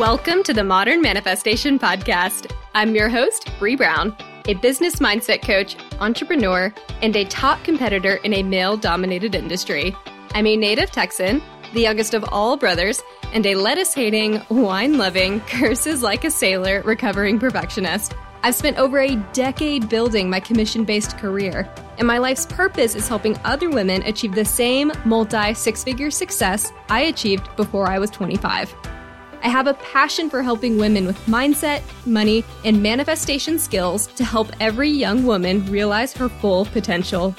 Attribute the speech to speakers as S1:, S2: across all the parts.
S1: Welcome to the Modern Manifestation Podcast. I'm your host, Bree Brown, a business mindset coach, entrepreneur, and a top competitor in a male dominated industry. I'm a native Texan, the youngest of all brothers, and a lettuce hating, wine loving, curses like a sailor recovering perfectionist. I've spent over a decade building my commission based career, and my life's purpose is helping other women achieve the same multi six figure success I achieved before I was 25. I have a passion for helping women with mindset, money, and manifestation skills to help every young woman realize her full potential.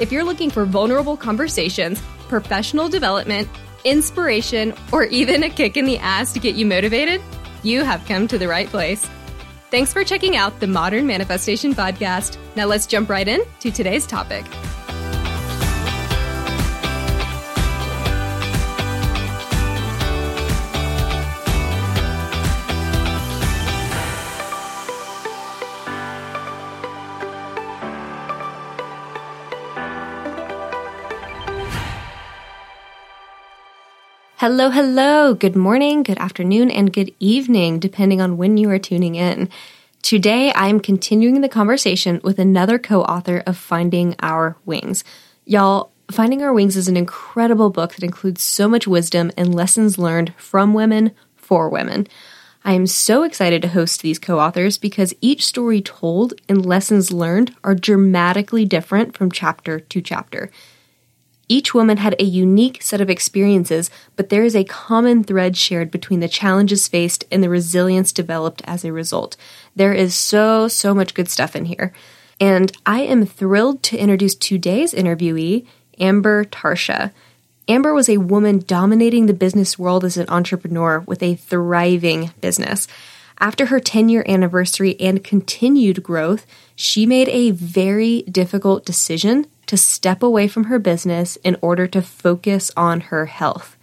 S1: If you're looking for vulnerable conversations, professional development, inspiration, or even a kick in the ass to get you motivated, you have come to the right place. Thanks for checking out the Modern Manifestation Podcast. Now let's jump right in to today's topic. Hello, hello. Good morning, good afternoon, and good evening, depending on when you are tuning in. Today, I'm continuing the conversation with another co author of Finding Our Wings. Y'all, Finding Our Wings is an incredible book that includes so much wisdom and lessons learned from women for women. I am so excited to host these co authors because each story told and lessons learned are dramatically different from chapter to chapter. Each woman had a unique set of experiences, but there is a common thread shared between the challenges faced and the resilience developed as a result. There is so, so much good stuff in here. And I am thrilled to introduce today's interviewee, Amber Tarsha. Amber was a woman dominating the business world as an entrepreneur with a thriving business. After her 10 year anniversary and continued growth, she made a very difficult decision to step away from her business in order to focus on her health.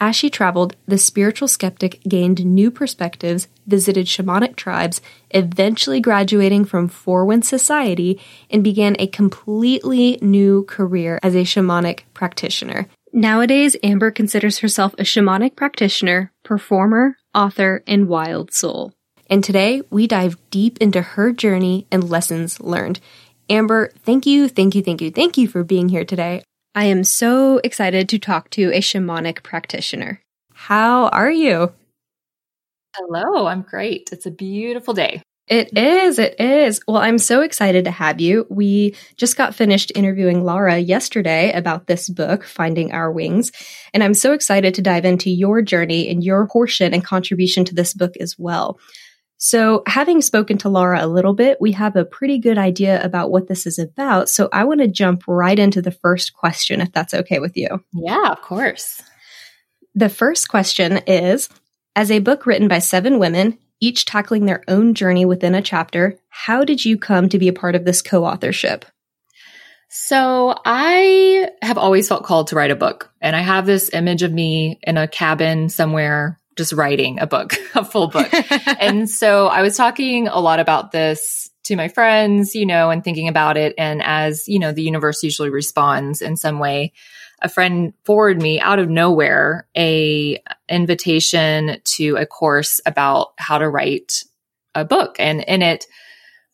S1: As she traveled, the spiritual skeptic gained new perspectives, visited shamanic tribes, eventually graduating from Four Winds Society, and began a completely new career as a shamanic practitioner. Nowadays, Amber considers herself a shamanic practitioner, performer, author, and wild soul. And today, we dive deep into her journey and lessons learned. Amber, thank you, thank you, thank you, thank you for being here today. I am so excited to talk to a shamanic practitioner. How are you?
S2: Hello, I'm great. It's a beautiful day.
S1: It is, it is. Well, I'm so excited to have you. We just got finished interviewing Laura yesterday about this book, Finding Our Wings, and I'm so excited to dive into your journey and your portion and contribution to this book as well. So, having spoken to Laura a little bit, we have a pretty good idea about what this is about. So, I want to jump right into the first question, if that's okay with you.
S2: Yeah, of course.
S1: The first question is As a book written by seven women, each tackling their own journey within a chapter, how did you come to be a part of this co authorship?
S2: So I have always felt called to write a book. And I have this image of me in a cabin somewhere just writing a book, a full book. and so I was talking a lot about this to my friends, you know, and thinking about it. And as, you know, the universe usually responds in some way, a friend forwarded me out of nowhere a invitation to a course about how to write a book. And in it,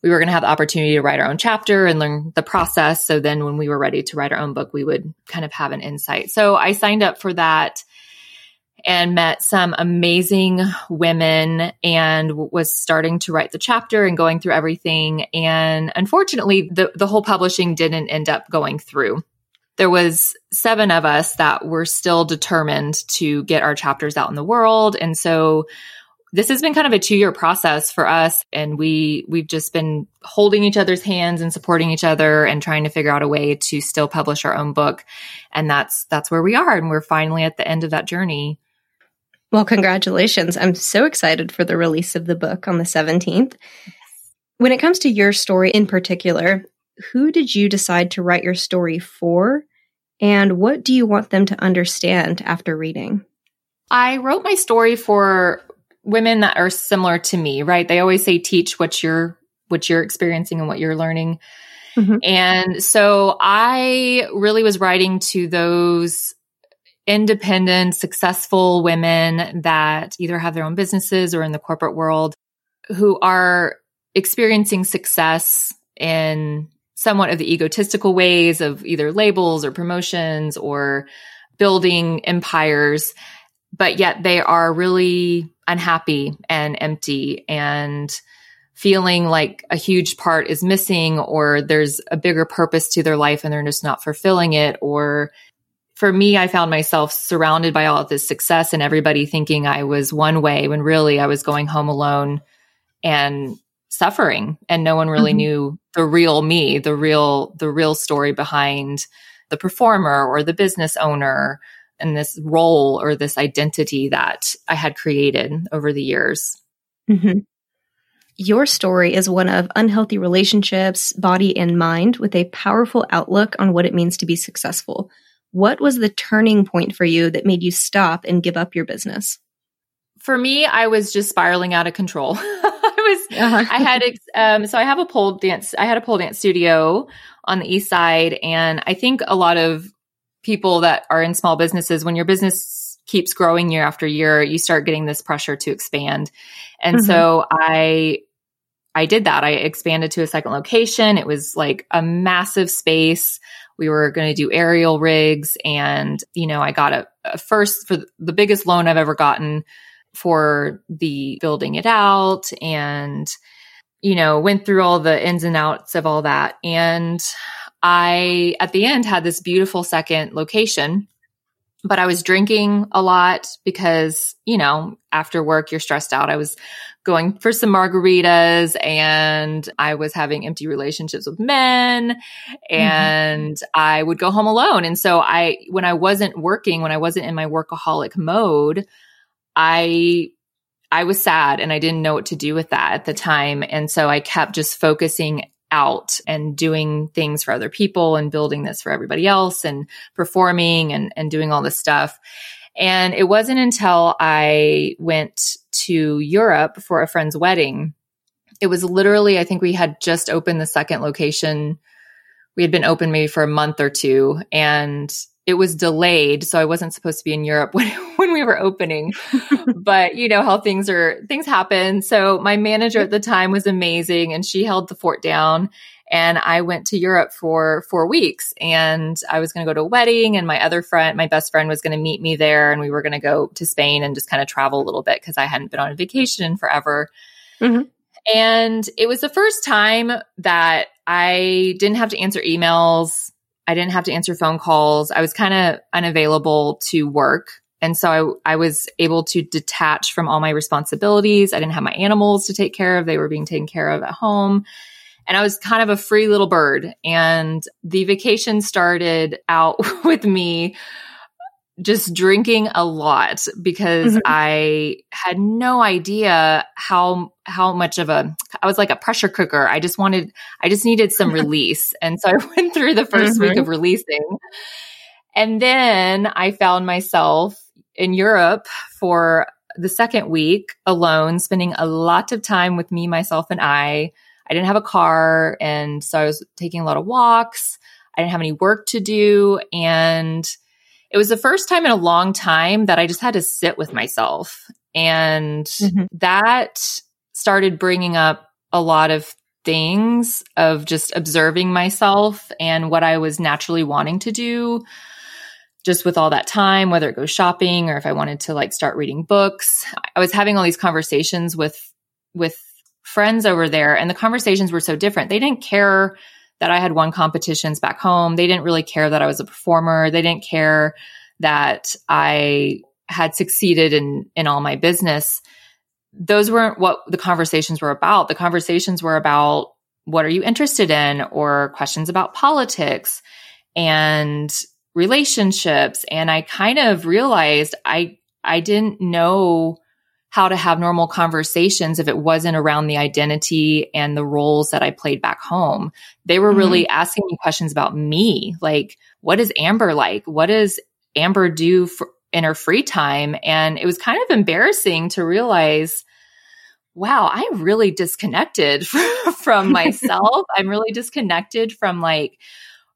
S2: we were going to have the opportunity to write our own chapter and learn the process. So then when we were ready to write our own book, we would kind of have an insight. So I signed up for that and met some amazing women and was starting to write the chapter and going through everything. And unfortunately, the, the whole publishing didn't end up going through. There was seven of us that were still determined to get our chapters out in the world. And so this has been kind of a two year process for us and we we've just been holding each other's hands and supporting each other and trying to figure out a way to still publish our own book and that's that's where we are and we're finally at the end of that journey
S1: well, congratulations. I'm so excited for the release of the book on the 17th. When it comes to your story in particular, who did you decide to write your story for? And what do you want them to understand after reading?
S2: I wrote my story for women that are similar to me, right? They always say teach what you're what you're experiencing and what you're learning. Mm-hmm. And so I really was writing to those independent, successful women that either have their own businesses or in the corporate world who are experiencing success in somewhat of the egotistical ways of either labels or promotions or building empires, but yet they are really unhappy and empty and feeling like a huge part is missing or there's a bigger purpose to their life and they're just not fulfilling it or for me, I found myself surrounded by all of this success and everybody thinking I was one way when really I was going home alone and suffering and no one really mm-hmm. knew the real me, the real the real story behind the performer or the business owner and this role or this identity that I had created over the years.
S1: Mm-hmm. Your story is one of unhealthy relationships, body and mind, with a powerful outlook on what it means to be successful. What was the turning point for you that made you stop and give up your business?
S2: For me, I was just spiraling out of control. I was, uh-huh. I had, um, so I have a pole dance, I had a pole dance studio on the east side. And I think a lot of people that are in small businesses, when your business keeps growing year after year, you start getting this pressure to expand. And mm-hmm. so I, I did that. I expanded to a second location. It was like a massive space. We were going to do aerial rigs and, you know, I got a, a first for the biggest loan I've ever gotten for the building it out and, you know, went through all the ins and outs of all that. And I, at the end, had this beautiful second location, but I was drinking a lot because, you know, after work, you're stressed out. I was going for some margaritas and I was having empty relationships with men mm-hmm. and mm-hmm. I would go home alone. And so I, when I wasn't working, when I wasn't in my workaholic mode, I I was sad and I didn't know what to do with that at the time. And so I kept just focusing out and doing things for other people and building this for everybody else and performing and, and doing all this stuff. And it wasn't until I went to Europe for a friend's wedding. It was literally, I think we had just opened the second location. We had been open maybe for a month or two and it was delayed so i wasn't supposed to be in europe when, when we were opening but you know how things are things happen so my manager at the time was amazing and she held the fort down and i went to europe for four weeks and i was going to go to a wedding and my other friend my best friend was going to meet me there and we were going to go to spain and just kind of travel a little bit because i hadn't been on a vacation in forever mm-hmm. and it was the first time that i didn't have to answer emails I didn't have to answer phone calls. I was kind of unavailable to work. And so I, I, was able to detach from all my responsibilities. I didn't have my animals to take care of. They were being taken care of at home. And I was kind of a free little bird. And the vacation started out with me just drinking a lot because mm-hmm. I had no idea how how much of a I was like a pressure cooker. I just wanted I just needed some release. And so I went through the 1st mm-hmm. week of releasing. And then I found myself in Europe for the second week alone, spending a lot of time with me, myself, and I. I didn't have a car. And so I was taking a lot of walks. I didn't have any work to do. And it was the first time in a long time that I just had to sit with myself. And mm-hmm. that started bringing up a lot of things of just observing myself and what I was naturally wanting to do just with all that time, whether it goes shopping or if I wanted to like start reading books. I was having all these conversations with, with friends over there and the conversations were so different. They didn't care that I had won competitions back home. They didn't really care that I was a performer. They didn't care that I had succeeded in in all my business. Those weren't what the conversations were about. The conversations were about what are you interested in or questions about politics and relationships and I kind of realized I I didn't know how to have normal conversations if it wasn't around the identity and the roles that I played back home. They were mm-hmm. really asking me questions about me. Like, what is Amber like? What does Amber do for, in her free time? And it was kind of embarrassing to realize, wow, I'm really disconnected from myself. I'm really disconnected from like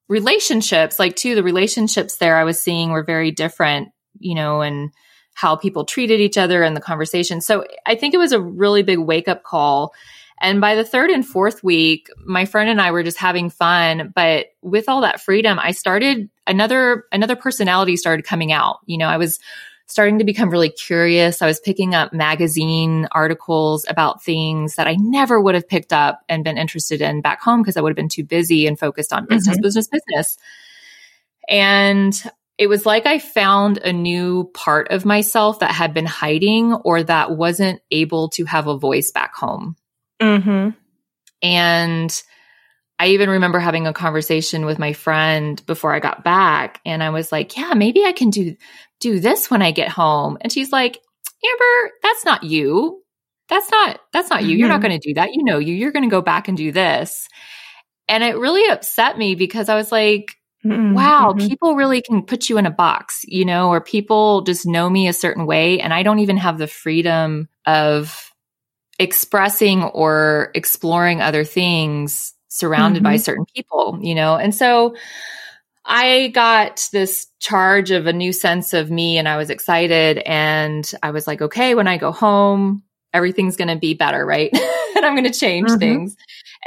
S2: relationships. Like, too, the relationships there I was seeing were very different you know, and how people treated each other and the conversation. So I think it was a really big wake up call. And by the third and fourth week, my friend and I were just having fun. But with all that freedom, I started another, another personality started coming out. You know, I was starting to become really curious. I was picking up magazine articles about things that I never would have picked up and been interested in back home because I would have been too busy and focused on business, mm-hmm. business, business. And it was like I found a new part of myself that had been hiding or that wasn't able to have a voice back home. Mm-hmm. And I even remember having a conversation with my friend before I got back and I was like, yeah, maybe I can do do this when I get home. And she's like, Amber, that's not you. That's not that's not you. You're not mm-hmm. going to do that. You know you. You're going to go back and do this. And it really upset me because I was like, mm-hmm. wow, mm-hmm. people really can put you in a box, you know, or people just know me a certain way and I don't even have the freedom of expressing or exploring other things surrounded mm-hmm. by certain people, you know? And so I got this charge of a new sense of me and I was excited and I was like, okay, when I go home, everything's going to be better, right? and I'm going to change mm-hmm. things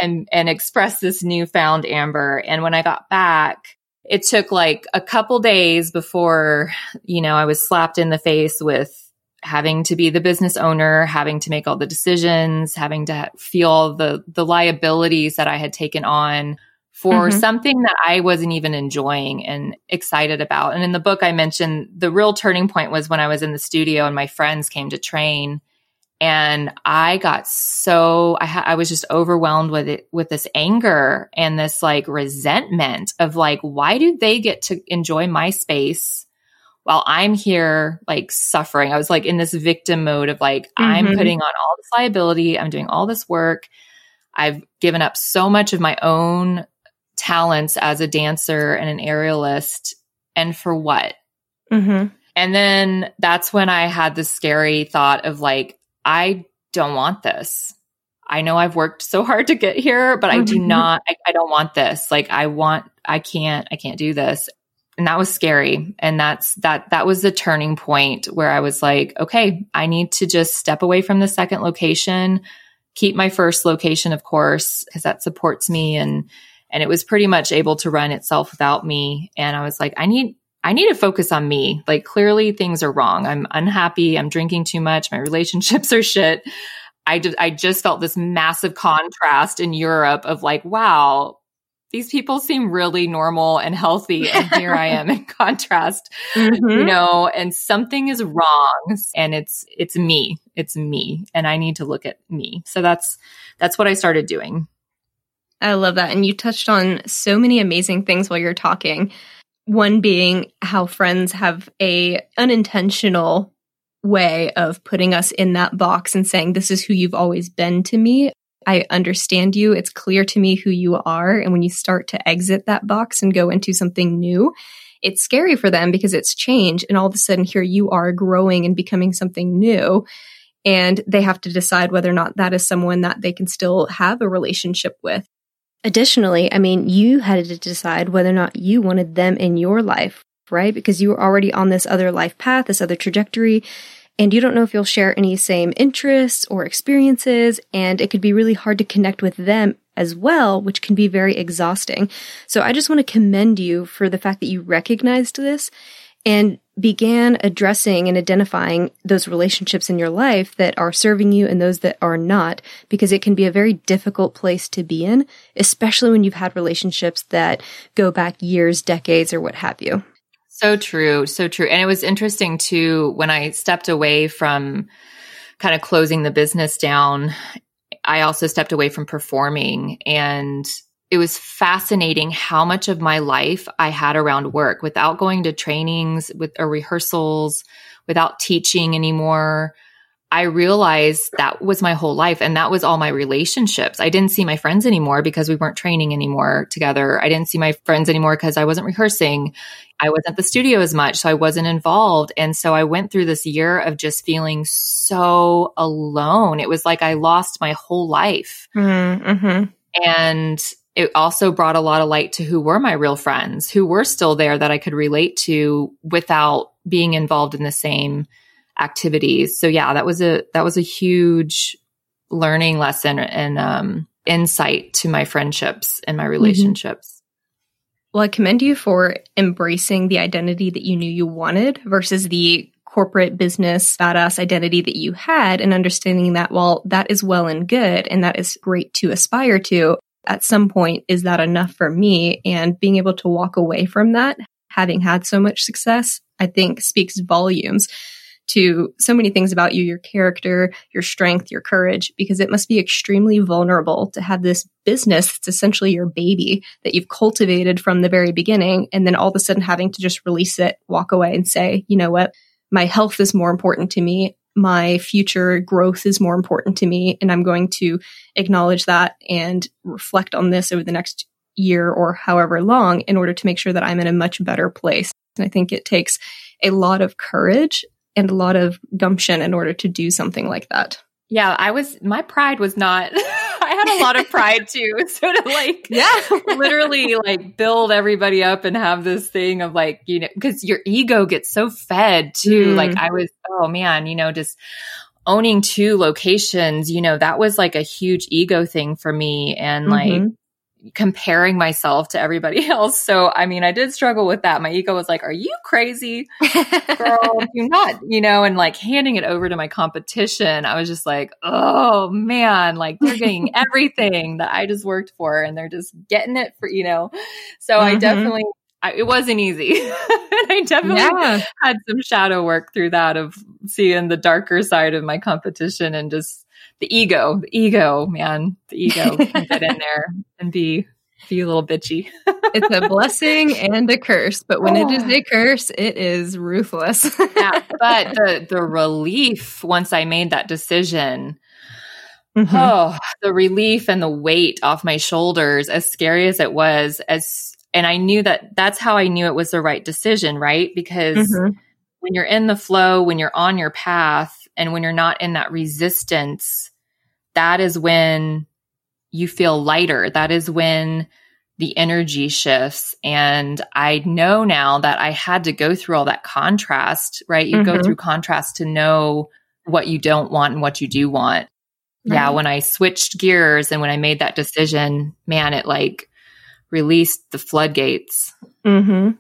S2: and and express this newfound Amber. And when I got back, it took like a couple days before, you know, I was slapped in the face with having to be the business owner, having to make all the decisions, having to feel the the liabilities that I had taken on for mm-hmm. something that I wasn't even enjoying and excited about. And in the book I mentioned the real turning point was when I was in the studio and my friends came to train and I got so I, ha- I was just overwhelmed with it with this anger and this like resentment of like why do they get to enjoy my space while I'm here like suffering. I was like in this victim mode of like, mm-hmm. I'm putting on all this liability, I'm doing all this work. I've given up so much of my own talents as a dancer and an aerialist. And for what? Mm-hmm. And then that's when I had the scary thought of like, I don't want this. I know I've worked so hard to get here, but I do mm-hmm. not, I, I don't want this. Like, I want, I can't, I can't do this and that was scary and that's that that was the turning point where i was like okay i need to just step away from the second location keep my first location of course because that supports me and and it was pretty much able to run itself without me and i was like i need i need to focus on me like clearly things are wrong i'm unhappy i'm drinking too much my relationships are shit I just, I just felt this massive contrast in Europe of like, wow, these people seem really normal and healthy. And here I am in contrast, mm-hmm. you know, and something is wrong and it's, it's me. It's me. And I need to look at me. So that's, that's what I started doing.
S1: I love that. And you touched on so many amazing things while you're talking. One being how friends have a unintentional way of putting us in that box and saying, this is who you've always been to me. I understand you. It's clear to me who you are. And when you start to exit that box and go into something new, it's scary for them because it's change. And all of a sudden, here you are growing and becoming something new. And they have to decide whether or not that is someone that they can still have a relationship with. Additionally, I mean, you had to decide whether or not you wanted them in your life, right? Because you were already on this other life path, this other trajectory and you don't know if you'll share any same interests or experiences, and it could be really hard to connect with them as well, which can be very exhausting. So I just want to commend you for the fact that you recognized this and began addressing and identifying those relationships in your life that are serving you and those that are not, because it can be a very difficult place to be in, especially when you've had relationships that go back years, decades, or what have you.
S2: So true. So true. And it was interesting too when I stepped away from kind of closing the business down. I also stepped away from performing and it was fascinating how much of my life I had around work without going to trainings with or rehearsals, without teaching anymore. I realized that was my whole life and that was all my relationships. I didn't see my friends anymore because we weren't training anymore together. I didn't see my friends anymore because I wasn't rehearsing. I wasn't at the studio as much, so I wasn't involved. And so I went through this year of just feeling so alone. It was like I lost my whole life. Mm-hmm. mm-hmm. And it also brought a lot of light to who were my real friends, who were still there that I could relate to without being involved in the same activities. So yeah, that was a that was a huge learning lesson and um, insight to my friendships and my mm-hmm. relationships. Mm-hmm.
S1: Well, I commend you for embracing the identity that you knew you wanted versus the corporate business badass identity that you had and understanding that while that is well and good and that is great to aspire to, at some point, is that enough for me? And being able to walk away from that, having had so much success, I think speaks volumes to so many things about you, your character, your strength, your courage, because it must be extremely vulnerable to have this business that's essentially your baby that you've cultivated from the very beginning. And then all of a sudden having to just release it, walk away and say, you know what? My health is more important to me. My future growth is more important to me. And I'm going to acknowledge that and reflect on this over the next year or however long in order to make sure that I'm in a much better place. And I think it takes a lot of courage and a lot of gumption in order to do something like that.
S2: Yeah, I was, my pride was not, I had a lot of pride too. So to like,
S1: yeah,
S2: literally like build everybody up and have this thing of like, you know, because your ego gets so fed too. Mm. Like I was, oh man, you know, just owning two locations, you know, that was like a huge ego thing for me. And mm-hmm. Comparing myself to everybody else. So, I mean, I did struggle with that. My ego was like, are you crazy? Girl, you not, you know, and like handing it over to my competition, I was just like, oh man, like they're getting everything that I just worked for and they're just getting it for, you know. So mm-hmm. I definitely I, it wasn't easy. I definitely yeah. had some shadow work through that of seeing the darker side of my competition and just the ego, the ego, man, the ego can get in there and be be a little bitchy.
S1: it's a blessing and a curse, but when oh. it is a curse, it is ruthless.
S2: yeah, but the the relief once I made that decision, mm-hmm. oh, the relief and the weight off my shoulders, as scary as it was, as and I knew that that's how I knew it was the right decision, right? Because mm-hmm. when you're in the flow, when you're on your path, and when you're not in that resistance, that is when you feel lighter. That is when the energy shifts. And I know now that I had to go through all that contrast, right? You mm-hmm. go through contrast to know what you don't want and what you do want. Right. Yeah. When I switched gears and when I made that decision, man, it like released the floodgates.
S1: Mm-hmm.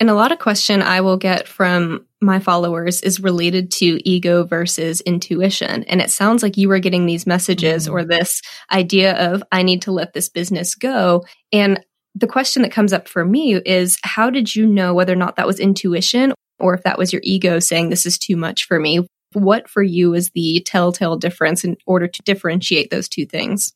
S1: And a lot of question I will get from my followers is related to ego versus intuition. And it sounds like you were getting these messages mm-hmm. or this idea of, I need to let this business go. And the question that comes up for me is, how did you know whether or not that was intuition or if that was your ego saying, this is too much for me? What for you is the telltale difference in order to differentiate those two things?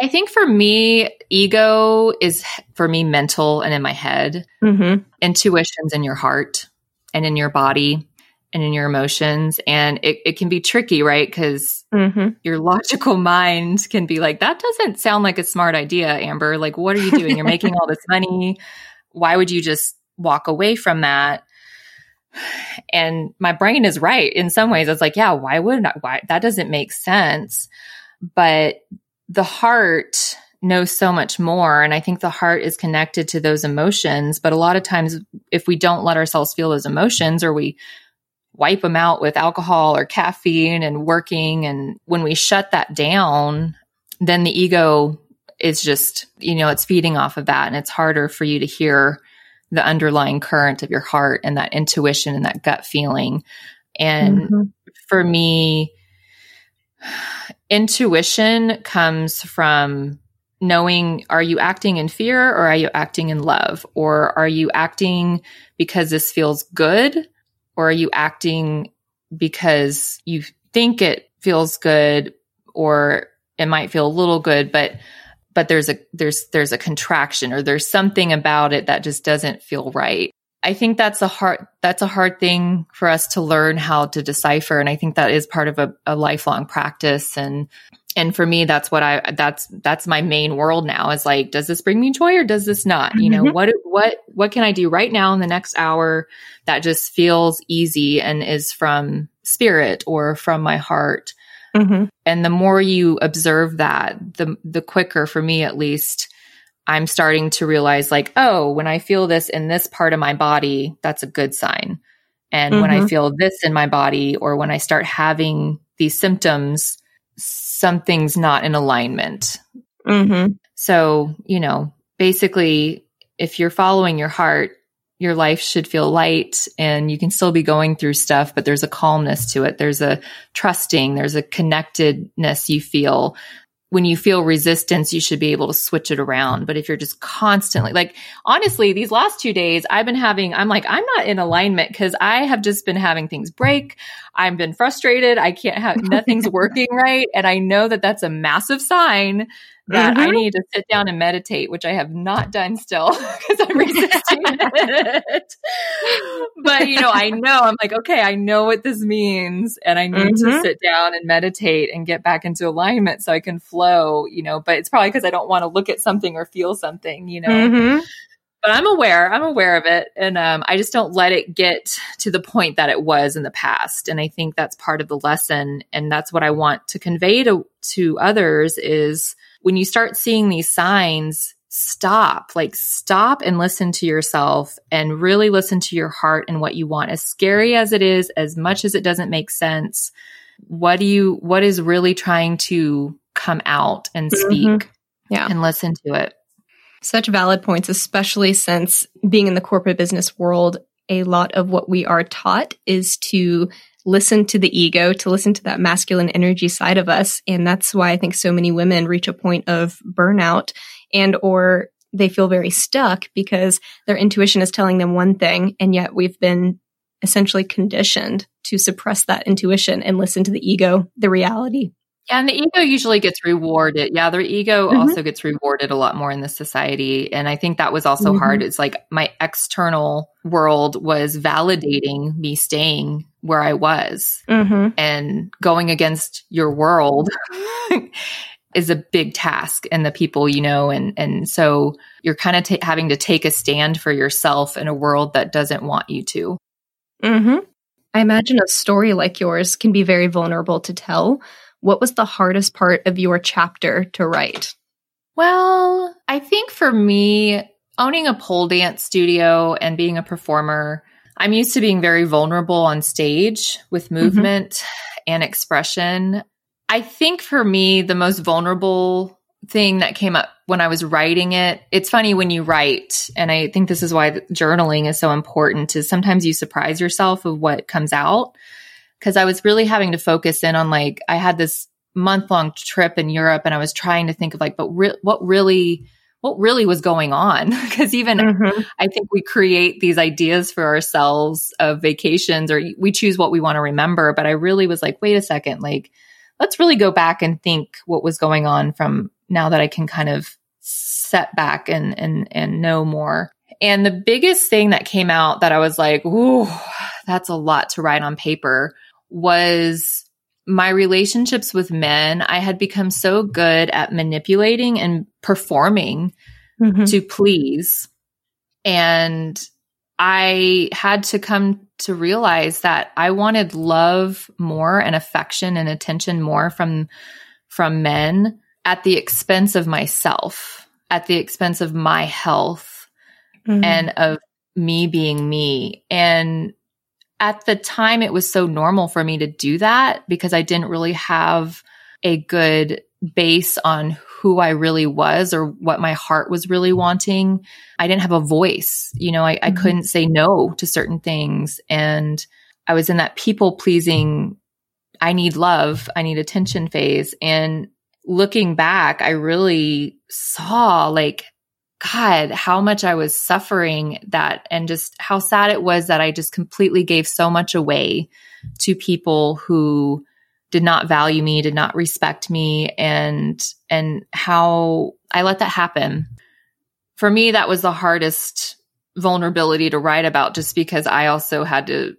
S2: I think for me, ego is for me mental and in my head. Mm-hmm. Intuition's in your heart and in your body and in your emotions. And it, it can be tricky, right? Because mm-hmm. your logical mind can be like, that doesn't sound like a smart idea, Amber. Like, what are you doing? You're making all this money. Why would you just walk away from that? And my brain is right in some ways. It's like, yeah, why would not? Why that doesn't make sense. But the heart knows so much more. And I think the heart is connected to those emotions. But a lot of times, if we don't let ourselves feel those emotions or we wipe them out with alcohol or caffeine and working, and when we shut that down, then the ego is just, you know, it's feeding off of that. And it's harder for you to hear the underlying current of your heart and that intuition and that gut feeling. And mm-hmm. for me, intuition comes from knowing are you acting in fear or are you acting in love? Or are you acting because this feels good? Or are you acting because you think it feels good or it might feel a little good, but but there's a there's there's a contraction or there's something about it that just doesn't feel right. I think that's a hard that's a hard thing for us to learn how to decipher and I think that is part of a, a lifelong practice and and for me that's what i that's that's my main world now is like does this bring me joy or does this not you know mm-hmm. what what what can i do right now in the next hour that just feels easy and is from spirit or from my heart mm-hmm. and the more you observe that the the quicker for me at least i'm starting to realize like oh when i feel this in this part of my body that's a good sign And mm-hmm. when I mm-hmm. feel this in my body or when I start having these symptoms, something's not in alignment. Mm-hmm. So, you know, basically, if you're following your heart, your life should feel light and you can still be going through stuff, but there's a calmness to it. There's a trusting, there's a connectedness you feel when you feel resistance, you should be able to switch it around. But if you're just constantly like, honestly, these last two days, I've been having, I'm like, I'm not in alignment because I have just been having things break. I've been frustrated. I can't have, nothing's working right. And I know that that's a massive sign that mm-hmm. I need to sit down and meditate, which I have not done still because I'm resisting it. but you know, I know I'm like, okay, I know what this means and I need mm-hmm. to sit down and meditate and get back into alignment so I can flow, you know, but it's probably because I don't want to look at something or feel something, you know. Mm-hmm. But I'm aware, I'm aware of it. And um, I just don't let it get to the point that it was in the past. And I think that's part of the lesson. And that's what I want to convey to, to others is when you start seeing these signs, stop, like stop and listen to yourself and really listen to your heart and what you want. As scary as it is, as much as it doesn't make sense, what do you, what is really trying to come out and mm-hmm. speak? Mm-hmm. Yeah. And listen to it.
S1: Such valid points, especially since being in the corporate business world, a lot of what we are taught is to listen to the ego, to listen to that masculine energy side of us. And that's why I think so many women reach a point of burnout and or they feel very stuck because their intuition is telling them one thing and yet we've been essentially conditioned to suppress that intuition and listen to the ego, the reality.
S2: Yeah, and the ego usually gets rewarded. Yeah, their ego mm-hmm. also gets rewarded a lot more in this society. And I think that was also mm-hmm. hard. It's like my external world was validating me staying where I was. Mm-hmm. And going against your world is a big task and the people you know and and so you're kind of t- having to take a stand for yourself in a world that doesn't want you to.
S1: Mhm. I imagine a story like yours can be very vulnerable to tell what was the hardest part of your chapter to write?
S2: Well, I think for me, owning a pole dance studio and being a performer, I'm used to being very vulnerable on stage with mm-hmm. movement mm-hmm. and expression. I think for me, the most vulnerable thing that came up when I was writing it, it's funny when you write, and I think this is why journaling is so important, is sometimes you surprise yourself of what comes out because I was really having to focus in on like, I had this month long trip in Europe and I was trying to think of like, but re- what really, what really was going on? Because even mm-hmm. I think we create these ideas for ourselves of vacations or we choose what we want to remember. But I really was like, wait a second, like, let's really go back and think what was going on from now that I can kind of set back and, and, and know more. And the biggest thing that came out that I was like, ooh, that's a lot to write on paper was my relationships with men. I had become so good at manipulating and performing mm-hmm. to please. And I had to come to realize that I wanted love more and affection and attention more from from men at the expense of myself, at the expense of my health mm-hmm. and of me being me. And at the time, it was so normal for me to do that because I didn't really have a good base on who I really was or what my heart was really wanting. I didn't have a voice. You know, I, mm-hmm. I couldn't say no to certain things. And I was in that people pleasing, I need love, I need attention phase. And looking back, I really saw like God, how much I was suffering that and just how sad it was that I just completely gave so much away to people who did not value me, did not respect me and and how I let that happen. For me that was the hardest vulnerability to write about just because I also had to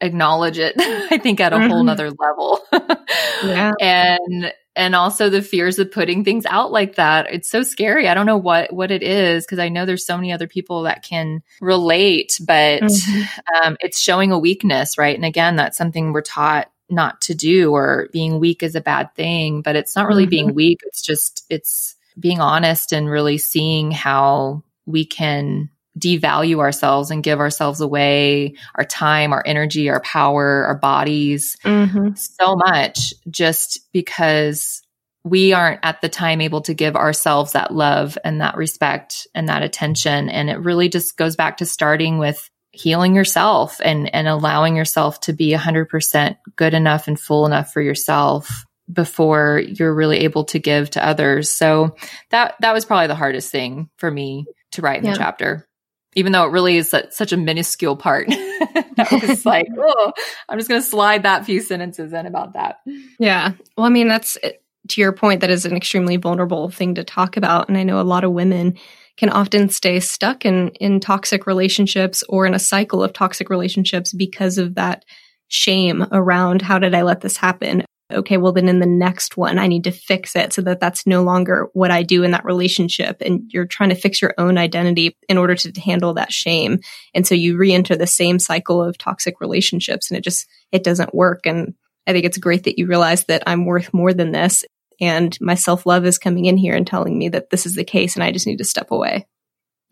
S2: acknowledge it I think at a mm-hmm. whole nother level. yeah. And and also the fears of putting things out like that. It's so scary. I don't know what what it is because I know there's so many other people that can relate, but mm-hmm. um, it's showing a weakness, right? And again, that's something we're taught not to do, or being weak is a bad thing. But it's not really mm-hmm. being weak. It's just it's being honest and really seeing how we can devalue ourselves and give ourselves away, our time, our energy, our power, our bodies mm-hmm. so much just because we aren't at the time able to give ourselves that love and that respect and that attention. And it really just goes back to starting with healing yourself and, and allowing yourself to be 100% good enough and full enough for yourself before you're really able to give to others. So that, that was probably the hardest thing for me to write in yeah. the chapter even though it really is such a minuscule part. that was like, oh, I'm just going to slide that few sentences in about that.
S1: Yeah. Well, I mean, that's eh, to your point, that is an extremely vulnerable thing to talk about. And I know a lot of women can often stay stuck in, in toxic relationships or in a cycle of toxic relationships because of that shame around how did I let this happen? Okay, well, then in the next one, I need to fix it so that that's no longer what I do in that relationship. And you're trying to fix your own identity in order to handle that shame. And so you re-enter the same cycle of toxic relationships and it just, it doesn't work. And I think it's great that you realize that I'm worth more than this. And my self love is coming in here and telling me that this is the case and I just need to step away.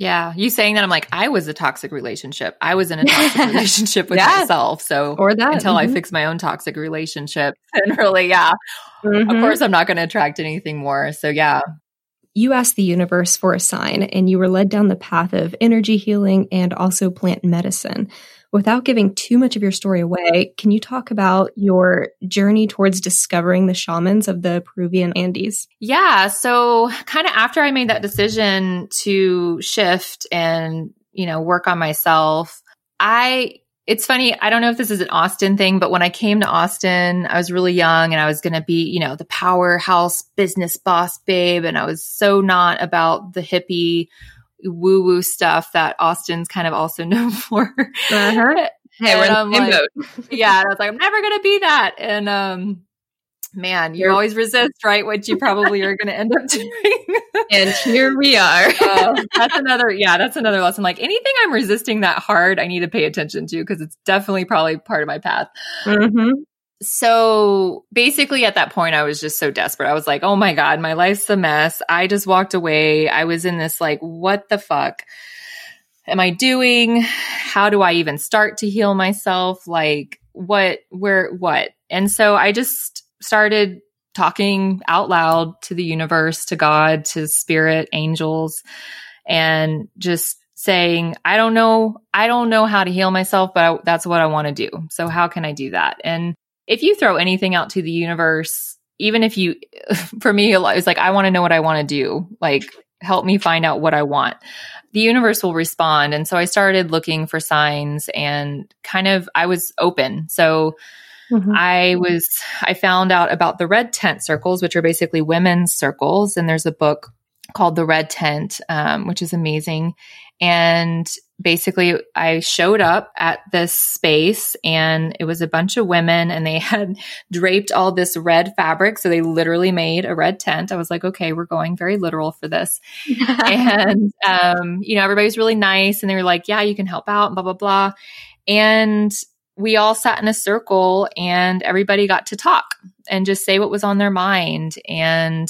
S2: Yeah, you saying that I'm like I was a toxic relationship. I was in a toxic relationship with yeah. myself. So
S1: or that
S2: until mm-hmm. I fix my own toxic relationship, and really, yeah, mm-hmm. of course I'm not going to attract anything more. So yeah.
S1: You asked the universe for a sign, and you were led down the path of energy healing and also plant medicine without giving too much of your story away, can you talk about your journey towards discovering the shamans of the Peruvian Andes?
S2: Yeah. So, kind of after I made that decision to shift and, you know, work on myself, I, it's funny. I don't know if this is an Austin thing, but when I came to Austin, I was really young and I was going to be, you know, the powerhouse business boss babe. And I was so not about the hippie woo woo stuff that Austin's kind of also known for. Uh-huh.
S1: Hey, we're in the
S2: like, boat. yeah, I was like, I'm never gonna be that. And um, man, you always resist, right? What you probably are gonna end up doing.
S1: and here we are.
S2: uh, that's another, yeah, that's another lesson. Like anything I'm resisting that hard, I need to pay attention to because it's definitely probably part of my path. Mm-hmm so basically at that point i was just so desperate. I was like oh my god my life's a mess. I just walked away. I was in this like what the fuck am i doing? How do i even start to heal myself? Like what where what? And so i just started talking out loud to the universe to god to spirit angels and just saying i don't know i don't know how to heal myself but I, that's what i want to do. So how can i do that? And if you throw anything out to the universe, even if you, for me, it's like, I want to know what I want to do. Like, help me find out what I want. The universe will respond. And so I started looking for signs and kind of, I was open. So, Mm-hmm. I was, I found out about the red tent circles, which are basically women's circles. And there's a book called The Red Tent, um, which is amazing. And basically, I showed up at this space and it was a bunch of women and they had draped all this red fabric. So they literally made a red tent. I was like, okay, we're going very literal for this. and, um, you know, everybody was really nice and they were like, yeah, you can help out, blah, blah, blah. And we all sat in a circle and everybody got to talk and just say what was on their mind. And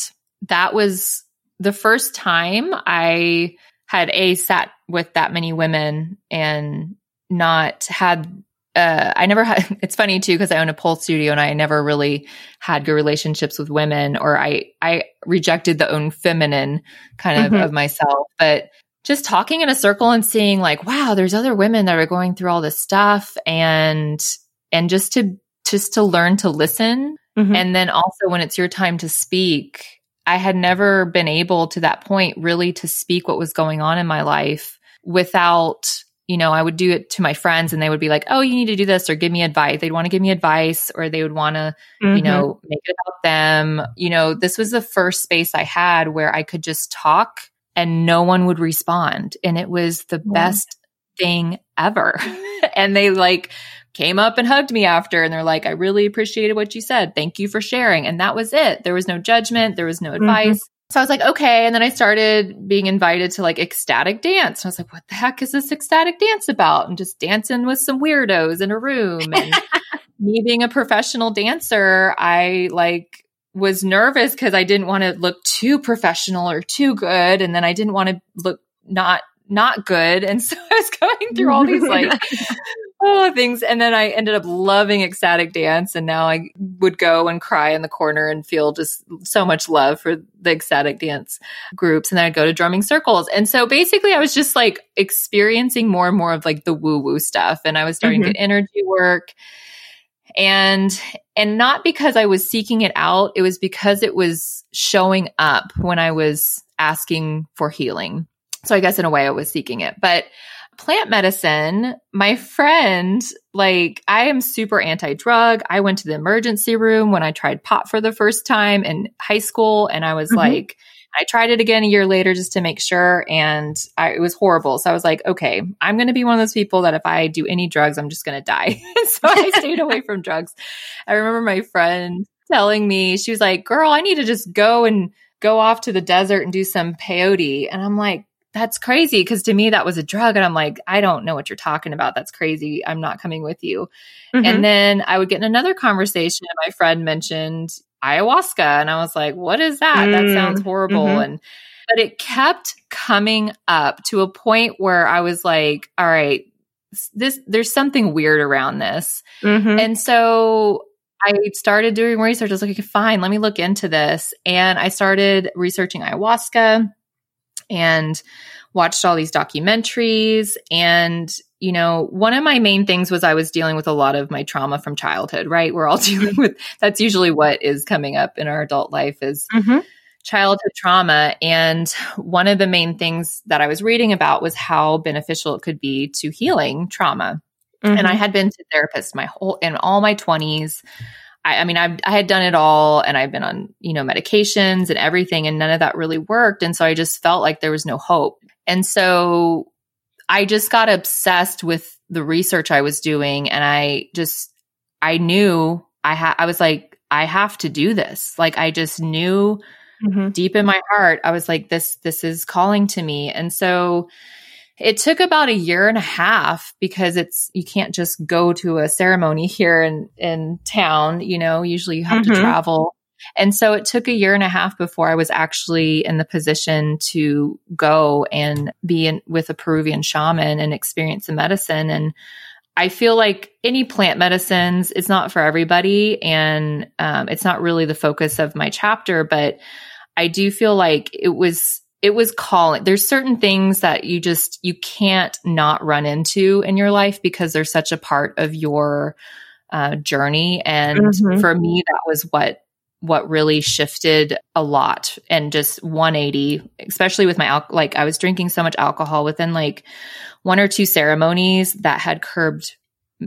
S2: that was the first time I had a sat with that many women and not had uh, I never had it's funny too because I own a pole studio and I never really had good relationships with women or I I rejected the own feminine kind of mm-hmm. of myself but just talking in a circle and seeing like wow there's other women that are going through all this stuff and and just to just to learn to listen mm-hmm. and then also when it's your time to speak I had never been able to that point really to speak what was going on in my life without, you know, I would do it to my friends and they would be like, oh, you need to do this or give me advice. They'd want to give me advice or they would want to, mm-hmm. you know, make it about them. You know, this was the first space I had where I could just talk and no one would respond. And it was the yeah. best thing ever. and they like, came up and hugged me after and they're like, I really appreciated what you said. Thank you for sharing. And that was it. There was no judgment. There was no mm-hmm. advice. Mm-hmm. So I was like, okay. And then I started being invited to like ecstatic dance. And I was like, what the heck is this ecstatic dance about? And just dancing with some weirdos in a room. And me being a professional dancer, I like was nervous because I didn't want to look too professional or too good. And then I didn't want to look not not good. And so I was going through all these like oh things and then I ended up loving ecstatic dance and now I would go and cry in the corner and feel just so much love for the ecstatic dance groups and then I'd go to drumming circles. And so basically I was just like experiencing more and more of like the woo woo stuff and I was starting mm-hmm. to get energy work and and not because I was seeking it out, it was because it was showing up when I was asking for healing. So I guess in a way I was seeking it. But plant medicine, my friend, like I am super anti-drug. I went to the emergency room when I tried pot for the first time in high school and I was mm-hmm. like I tried it again a year later just to make sure and I, it was horrible. So I was like, okay, I'm going to be one of those people that if I do any drugs, I'm just going to die. so I stayed away from drugs. I remember my friend telling me, she was like, girl, I need to just go and go off to the desert and do some peyote. And I'm like, that's crazy. Cause to me, that was a drug. And I'm like, I don't know what you're talking about. That's crazy. I'm not coming with you. Mm-hmm. And then I would get in another conversation. And my friend mentioned ayahuasca. And I was like, what is that? Mm. That sounds horrible. Mm-hmm. And, but it kept coming up to a point where I was like, all right, this, there's something weird around this. Mm-hmm. And so I started doing research. I was like, okay, fine, let me look into this. And I started researching ayahuasca and watched all these documentaries. And, you know, one of my main things was I was dealing with a lot of my trauma from childhood, right? We're all dealing with that's usually what is coming up in our adult life is mm-hmm. childhood trauma. And one of the main things that I was reading about was how beneficial it could be to healing trauma. Mm-hmm. And I mm-hmm. had been to therapists my whole in all my 20s. I, I mean, I've, I had done it all and I've been on, you know, medications and everything, and none of that really worked. And so I just felt like there was no hope. And so I just got obsessed with the research I was doing. And I just, I knew I had, I was like, I have to do this. Like, I just knew mm-hmm. deep in my heart, I was like, this, this is calling to me. And so, it took about a year and a half because it's you can't just go to a ceremony here in in town you know usually you have mm-hmm. to travel and so it took a year and a half before i was actually in the position to go and be in, with a peruvian shaman and experience the medicine and i feel like any plant medicines it's not for everybody and um, it's not really the focus of my chapter but i do feel like it was it was calling. There's certain things that you just, you can't not run into in your life because they're such a part of your uh, journey. And mm-hmm. for me, that was what, what really shifted a lot and just 180, especially with my, al- like I was drinking so much alcohol within like one or two ceremonies that had curbed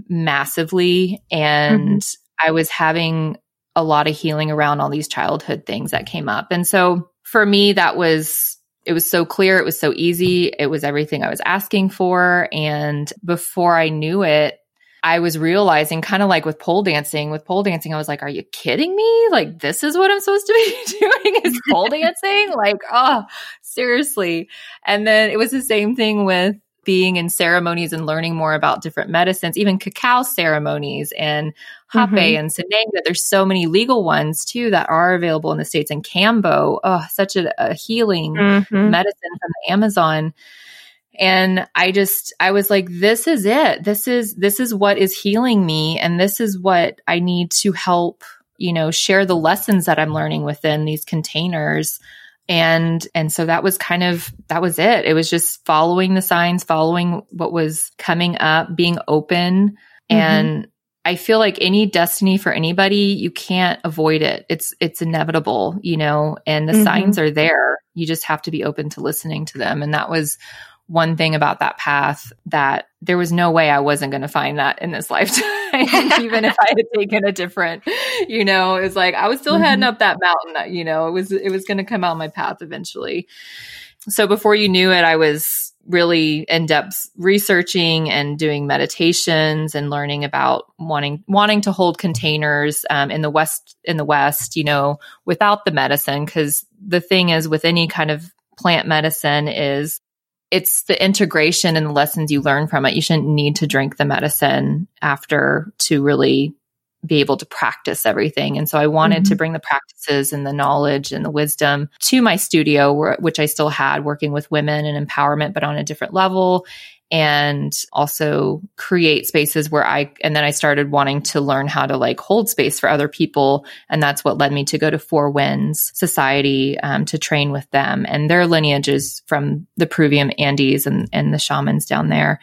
S2: massively. And mm-hmm. I was having a lot of healing around all these childhood things that came up. And so for me, that was it was so clear. It was so easy. It was everything I was asking for. And before I knew it, I was realizing kind of like with pole dancing, with pole dancing, I was like, are you kidding me? Like, this is what I'm supposed to be doing is pole dancing? Like, oh, seriously. And then it was the same thing with being in ceremonies and learning more about different medicines, even cacao ceremonies and hape mm-hmm. and. There's so many legal ones too that are available in the States and Kambo. Oh, such a, a healing mm-hmm. medicine from the Amazon. And I just, I was like, this is it. This is, this is what is healing me. And this is what I need to help, you know, share the lessons that I'm learning within these containers and and so that was kind of that was it. It was just following the signs following what was coming up being open. Mm-hmm. and i feel like any destiny for anybody you can't avoid it. It's it's inevitable you know and the mm-hmm. signs are there. You just have to be open to listening to them. And that was one thing about that path that there was no way I wasn't going to find that in this lifetime, even if I had taken a different, you know, it was like I was still mm-hmm. heading up that mountain, you know, it was, it was going to come out my path eventually. So before you knew it, I was really in depth researching and doing meditations and learning about wanting wanting to hold containers um, in the west in the west you know without the medicine because the thing is with any kind of plant medicine is it's the integration and the lessons you learn from it. You shouldn't need to drink the medicine after to really be able to practice everything. And so I wanted mm-hmm. to bring the practices and the knowledge and the wisdom to my studio, which I still had working with women and empowerment, but on a different level and also create spaces where I, and then I started wanting to learn how to like hold space for other people. And that's what led me to go to Four Winds Society um, to train with them and their lineages from the Peruvian Andes and, and the shamans down there,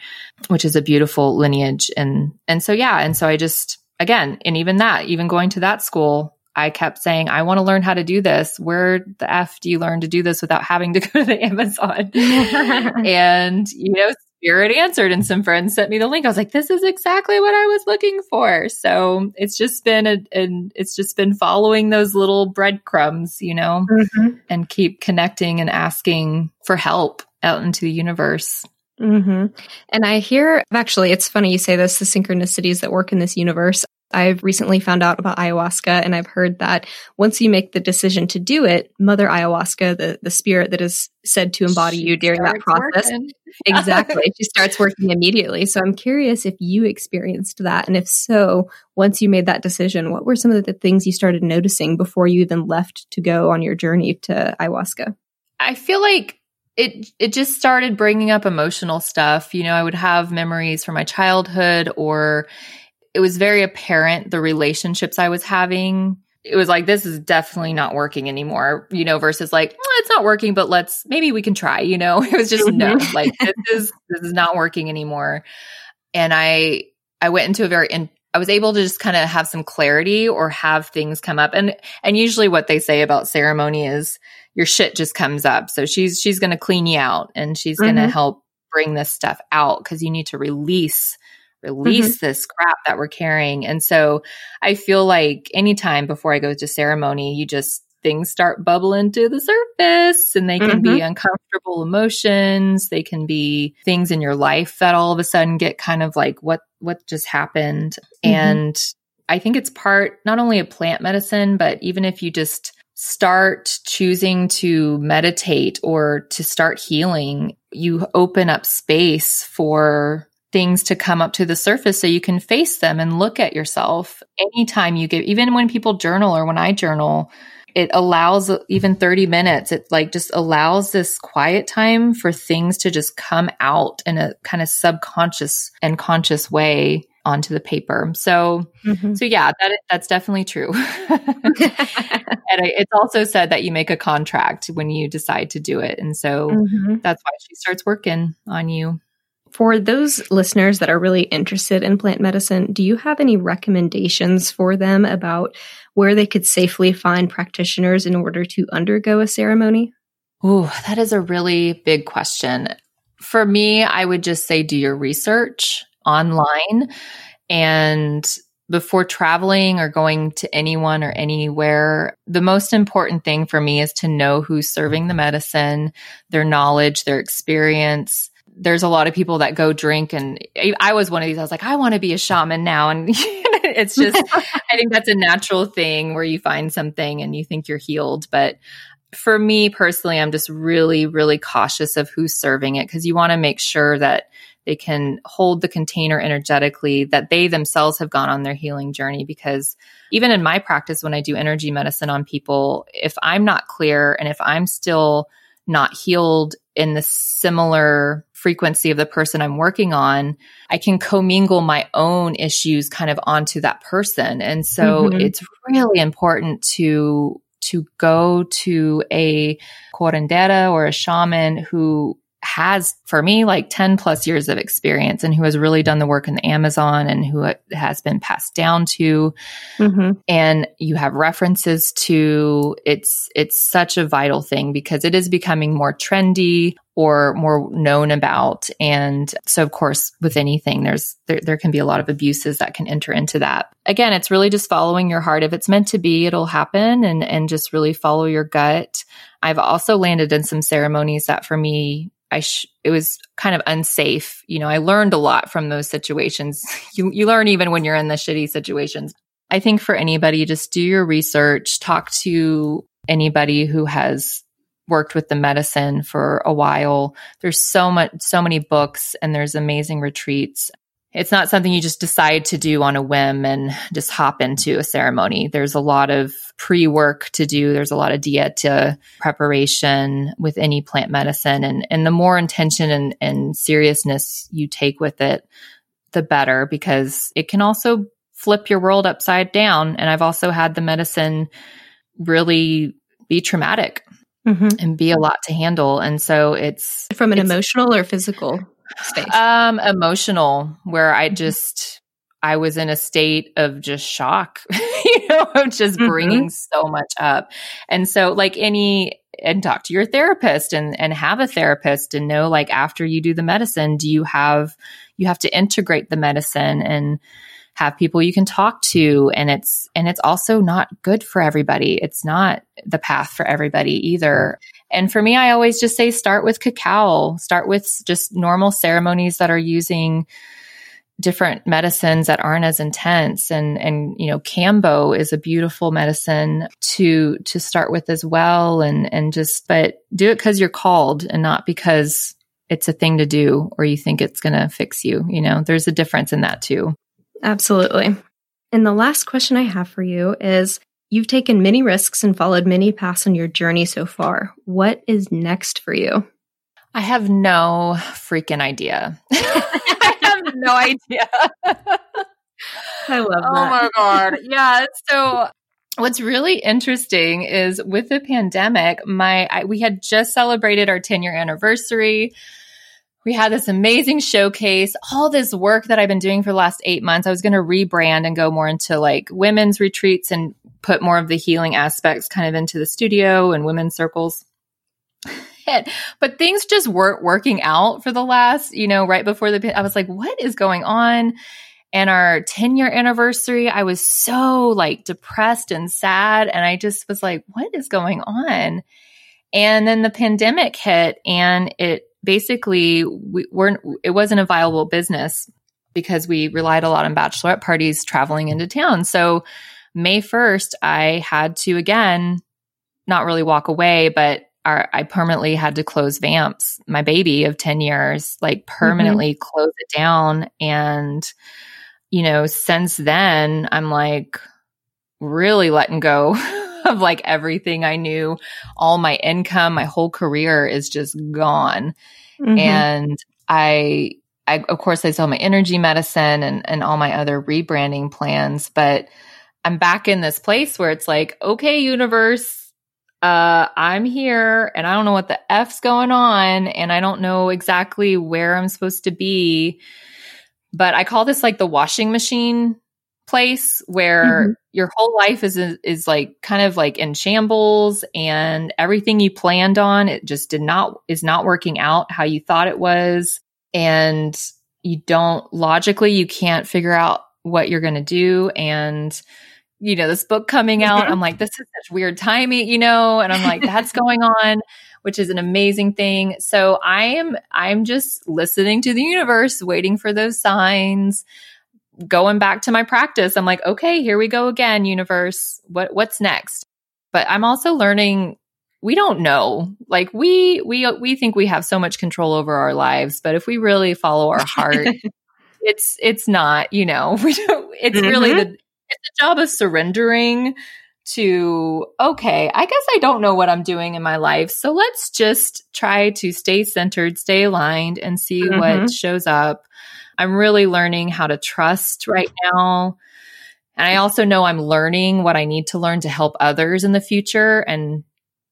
S2: which is a beautiful lineage. And, and so, yeah. And so I just, again, and even that, even going to that school, I kept saying, I want to learn how to do this. Where the F do you learn to do this without having to go to the Amazon? and, you know, Spirit answered and some friends sent me the link. I was like, this is exactly what I was looking for. So it's just been a, and it's just been following those little breadcrumbs, you know, mm-hmm. and keep connecting and asking for help out into the universe.
S1: Mm-hmm. And I hear, actually, it's funny you say this, the synchronicities that work in this universe. I've recently found out about ayahuasca and I've heard that once you make the decision to do it, Mother Ayahuasca, the, the spirit that is said to embody she you during that process, exactly, she starts working immediately. So I'm curious if you experienced that. And if so, once you made that decision, what were some of the things you started noticing before you even left to go on your journey to ayahuasca?
S2: I feel like it it just started bringing up emotional stuff. You know, I would have memories from my childhood or it was very apparent the relationships I was having. It was like, this is definitely not working anymore, you know, versus like, well, it's not working, but let's, maybe we can try, you know, it was just no, mm-hmm. like this is, this is not working anymore. And I, I went into a very, in, I was able to just kind of have some clarity or have things come up. And, and usually what they say about ceremony is your shit just comes up. So she's, she's going to clean you out and she's mm-hmm. going to help bring this stuff out because you need to release release mm-hmm. this crap that we're carrying. And so I feel like anytime before I go to ceremony, you just things start bubbling to the surface and they can mm-hmm. be uncomfortable emotions. They can be things in your life that all of a sudden get kind of like what what just happened. Mm-hmm. And I think it's part not only of plant medicine, but even if you just start choosing to meditate or to start healing, you open up space for things to come up to the surface so you can face them and look at yourself anytime you give even when people journal or when I journal it allows even 30 minutes. It like just allows this quiet time for things to just come out in a kind of subconscious and conscious way onto the paper. So, mm-hmm. so yeah, that that's definitely true. and I, it's also said that you make a contract when you decide to do it, and so mm-hmm. that's why she starts working on you.
S1: For those listeners that are really interested in plant medicine, do you have any recommendations for them about where they could safely find practitioners in order to undergo a ceremony?
S2: Oh, that is a really big question. For me, I would just say do your research online and before traveling or going to anyone or anywhere, the most important thing for me is to know who's serving the medicine, their knowledge, their experience, there's a lot of people that go drink and I was one of these. I was like, I want to be a shaman now. And it's just, I think that's a natural thing where you find something and you think you're healed. But for me personally, I'm just really, really cautious of who's serving it because you want to make sure that they can hold the container energetically, that they themselves have gone on their healing journey. Because even in my practice, when I do energy medicine on people, if I'm not clear and if I'm still not healed in the similar frequency of the person I'm working on, I can commingle my own issues kind of onto that person. And so mm-hmm. it's really important to to go to a curandera or a shaman who has for me like 10 plus years of experience and who has really done the work in the Amazon and who has been passed down to. Mm-hmm. and you have references to it's it's such a vital thing because it is becoming more trendy or more known about. And so of course with anything there's there, there can be a lot of abuses that can enter into that. Again it's really just following your heart. If it's meant to be it'll happen and and just really follow your gut. I've also landed in some ceremonies that for me I sh- it was kind of unsafe. You know, I learned a lot from those situations. you you learn even when you're in the shitty situations. I think for anybody, just do your research, talk to anybody who has worked with the medicine for a while. There's so much, so many books and there's amazing retreats. It's not something you just decide to do on a whim and just hop into a ceremony. There's a lot of pre work to do. There's a lot of dieta preparation with any plant medicine. And, and the more intention and, and seriousness you take with it, the better because it can also flip your world upside down. And I've also had the medicine really be traumatic mm-hmm. and be a lot to handle. And so it's
S1: from an
S2: it's,
S1: emotional or physical space?
S2: Um, emotional, where I mm-hmm. just, I was in a state of just shock, you know, of just mm-hmm. bringing so much up. And so, like any, and talk to your therapist and and have a therapist and know like after you do the medicine do you have you have to integrate the medicine and have people you can talk to and it's and it's also not good for everybody it's not the path for everybody either and for me i always just say start with cacao. Start with just normal ceremonies that are using different medicines that aren't as intense. And and you know kambo is a beautiful medicine to to start with as well. And and just but do it cuz you're called and not because it's a thing to do or you think it's going to fix you you know? There's a difference in that too.
S1: Absolutely. And the last question I have for you is you've taken many risks and followed many paths on your journey so far. What is next for you?
S2: I have no freaking idea. I have no idea.
S1: I love that.
S2: Oh my God. Yeah. So what's really interesting is with the pandemic, my, I, we had just celebrated our 10 year anniversary we had this amazing showcase, all this work that I've been doing for the last eight months. I was going to rebrand and go more into like women's retreats and put more of the healing aspects kind of into the studio and women's circles. but things just weren't working out for the last, you know, right before the, I was like, what is going on? And our 10 year anniversary, I was so like depressed and sad. And I just was like, what is going on? And then the pandemic hit and it basically we weren't, it wasn't a viable business because we relied a lot on bachelorette parties traveling into town. So May 1st, I had to again, not really walk away, but our, I permanently had to close Vamps, my baby of 10 years, like permanently mm-hmm. close it down. And, you know, since then, I'm like really letting go of like everything I knew. All my income, my whole career is just gone. Mm-hmm. And I, I, of course, I sell my energy medicine and, and all my other rebranding plans, but I'm back in this place where it's like, okay, universe, uh, I'm here and I don't know what the F's going on and I don't know exactly where I'm supposed to be. But I call this like the washing machine place where mm-hmm. your whole life is is like kind of like in shambles and everything you planned on it just did not is not working out how you thought it was. And you don't logically you can't figure out what you're going to do. And you know this book coming out mm-hmm. i'm like this is such weird timing you know? And i'm like that's going on which is an amazing thing. So i am i'm just listening to the universe waiting for those signs going back to my practice, I'm like, okay, here we go again, universe. What what's next? But I'm also learning we don't know. Like we we we think we have so much control over our lives, but if we really follow our heart, it's it's not, you know, we don't, it's mm-hmm. really the it's the job of surrendering to okay, I guess I don't know what I'm doing in my life. So let's just try to stay centered, stay aligned and see mm-hmm. what shows up I'm really learning how to trust right now. And I also know I'm learning what I need to learn to help others in the future. And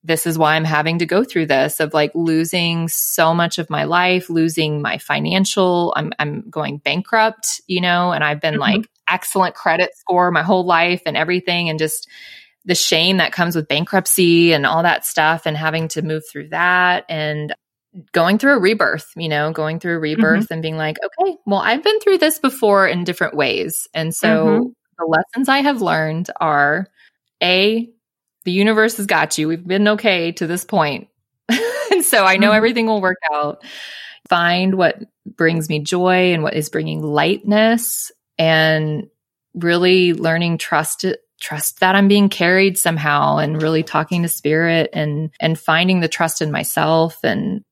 S2: this is why I'm having to go through this of like losing so much of my life, losing my financial, I'm, I'm going bankrupt, you know, and I've been mm-hmm. like excellent credit score my whole life and everything. And just the shame that comes with bankruptcy and all that stuff and having to move through that. And going through a rebirth, you know, going through a rebirth mm-hmm. and being like, okay, well, I've been through this before in different ways. And so mm-hmm. the lessons I have learned are A, the universe has got you. We've been okay to this point. and so I know mm-hmm. everything will work out. Find what brings me joy and what is bringing lightness and really learning trust trust that I'm being carried somehow and really talking to spirit and and finding the trust in myself and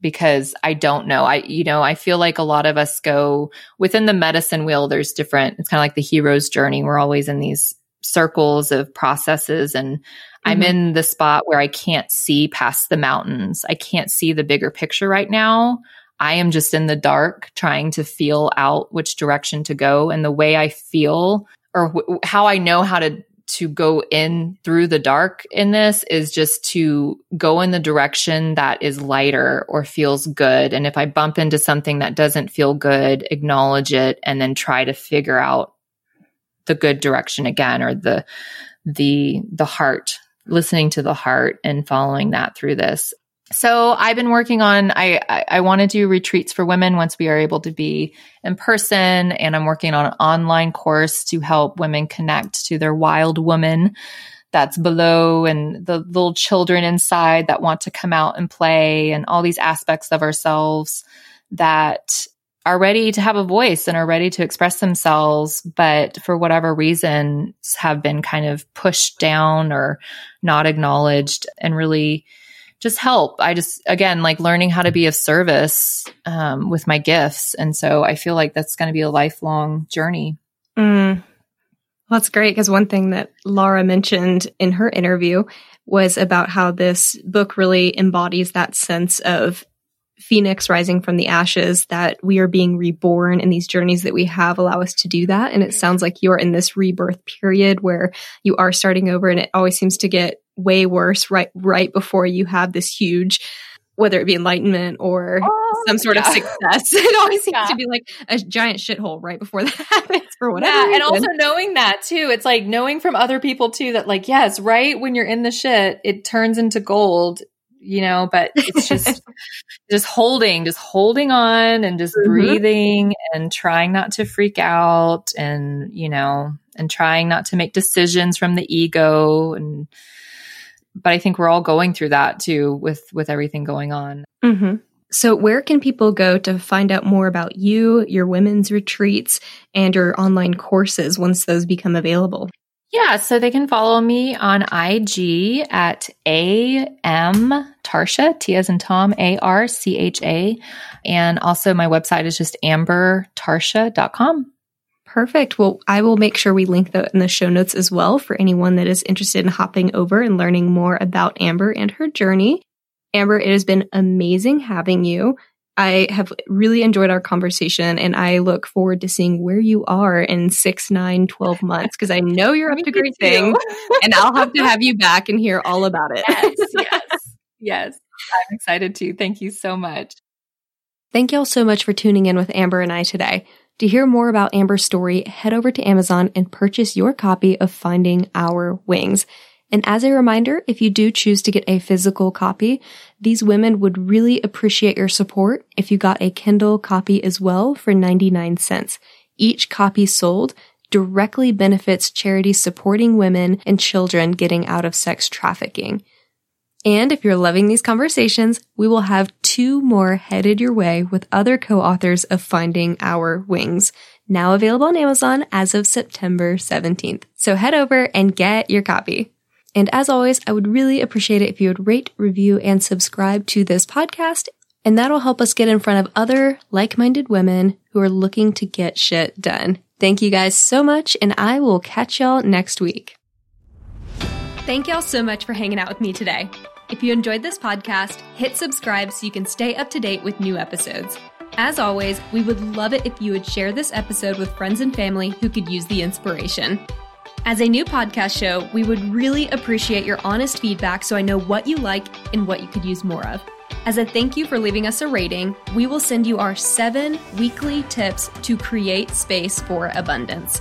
S2: because I don't know. I, you know, I feel like a lot of us go within the medicine wheel. There's different, it's kind of like the hero's journey. We're always in these circles of processes and mm-hmm. I'm in the spot where I can't see past the mountains. I can't see the bigger picture right now. I am just in the dark trying to feel out which direction to go. And the way I feel or w- how I know how to to go in through the dark in this is just to go in the direction that is lighter or feels good. And if I bump into something that doesn't feel good, acknowledge it and then try to figure out the good direction again or the the the heart, listening to the heart and following that through this. So I've been working on, I, I, I want to do retreats for women once we are able to be in person. And I'm working on an online course to help women connect to their wild woman that's below and the little children inside that want to come out and play and all these aspects of ourselves that are ready to have a voice and are ready to express themselves, but for whatever reason have been kind of pushed down or not acknowledged and really just help. I just, again, like learning how to be of service um, with my gifts. And so I feel like that's going to be a lifelong journey.
S1: Mm. Well, that's great because one thing that Laura mentioned in her interview was about how this book really embodies that sense of phoenix rising from the ashes that we are being reborn and these journeys that we have allow us to do that and it sounds like you're in this rebirth period where you are starting over and it always seems to get way worse right right before you have this huge whether it be enlightenment or oh, some sort yeah. of success. It always seems yeah. to be like a giant shithole right before that happens for whatever. Yeah,
S2: reason. and also knowing that too. It's like knowing from other people too that like, yes, right when you're in the shit, it turns into gold, you know, but it's just just holding, just holding on and just mm-hmm. breathing and trying not to freak out and, you know, and trying not to make decisions from the ego and but I think we're all going through that too with with everything going on.
S1: Mm-hmm. So, where can people go to find out more about you, your women's retreats, and your online courses once those become available?
S2: Yeah, so they can follow me on IG at AM Tarcha, T as in Tom, A R C H A. And also my website is just ambertarcha.com.
S1: Perfect. Well, I will make sure we link that in the show notes as well for anyone that is interested in hopping over and learning more about Amber and her journey. Amber, it has been amazing having you. I have really enjoyed our conversation and I look forward to seeing where you are in six, nine, 12 months because I know you're up to great things and I'll have to have you back and hear all about it.
S2: Yes, yes, yes. I'm excited too. Thank you so much.
S1: Thank y'all so much for tuning in with Amber and I today. To hear more about Amber's story, head over to Amazon and purchase your copy of Finding Our Wings. And as a reminder, if you do choose to get a physical copy, these women would really appreciate your support if you got a Kindle copy as well for 99 cents. Each copy sold directly benefits charities supporting women and children getting out of sex trafficking. And if you're loving these conversations, we will have two more headed your way with other co-authors of Finding Our Wings, now available on Amazon as of September 17th. So head over and get your copy. And as always, I would really appreciate it if you would rate, review, and subscribe to this podcast. And that'll help us get in front of other like-minded women who are looking to get shit done. Thank you guys so much, and I will catch y'all next week. Thank y'all so much for hanging out with me today. If you enjoyed this podcast, hit subscribe so you can stay up to date with new episodes. As always, we would love it if you would share this episode with friends and family who could use the inspiration. As a new podcast show, we would really appreciate your honest feedback so I know what you like and what you could use more of. As a thank you for leaving us a rating, we will send you our seven weekly tips to create space for abundance.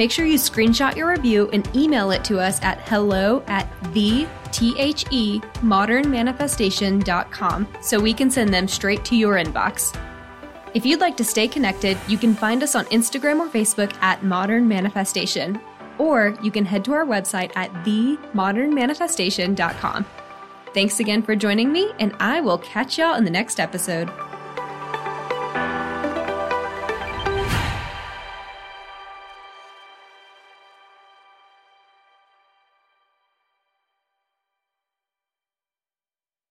S1: Make sure you screenshot your review and email it to us at hello at the T-H-E modernmanifestation.com so we can send them straight to your inbox. If you'd like to stay connected, you can find us on Instagram or Facebook at Modern Manifestation, or you can head to our website at themodernmanifestation.com. Thanks again for joining me, and I will catch y'all in the next episode.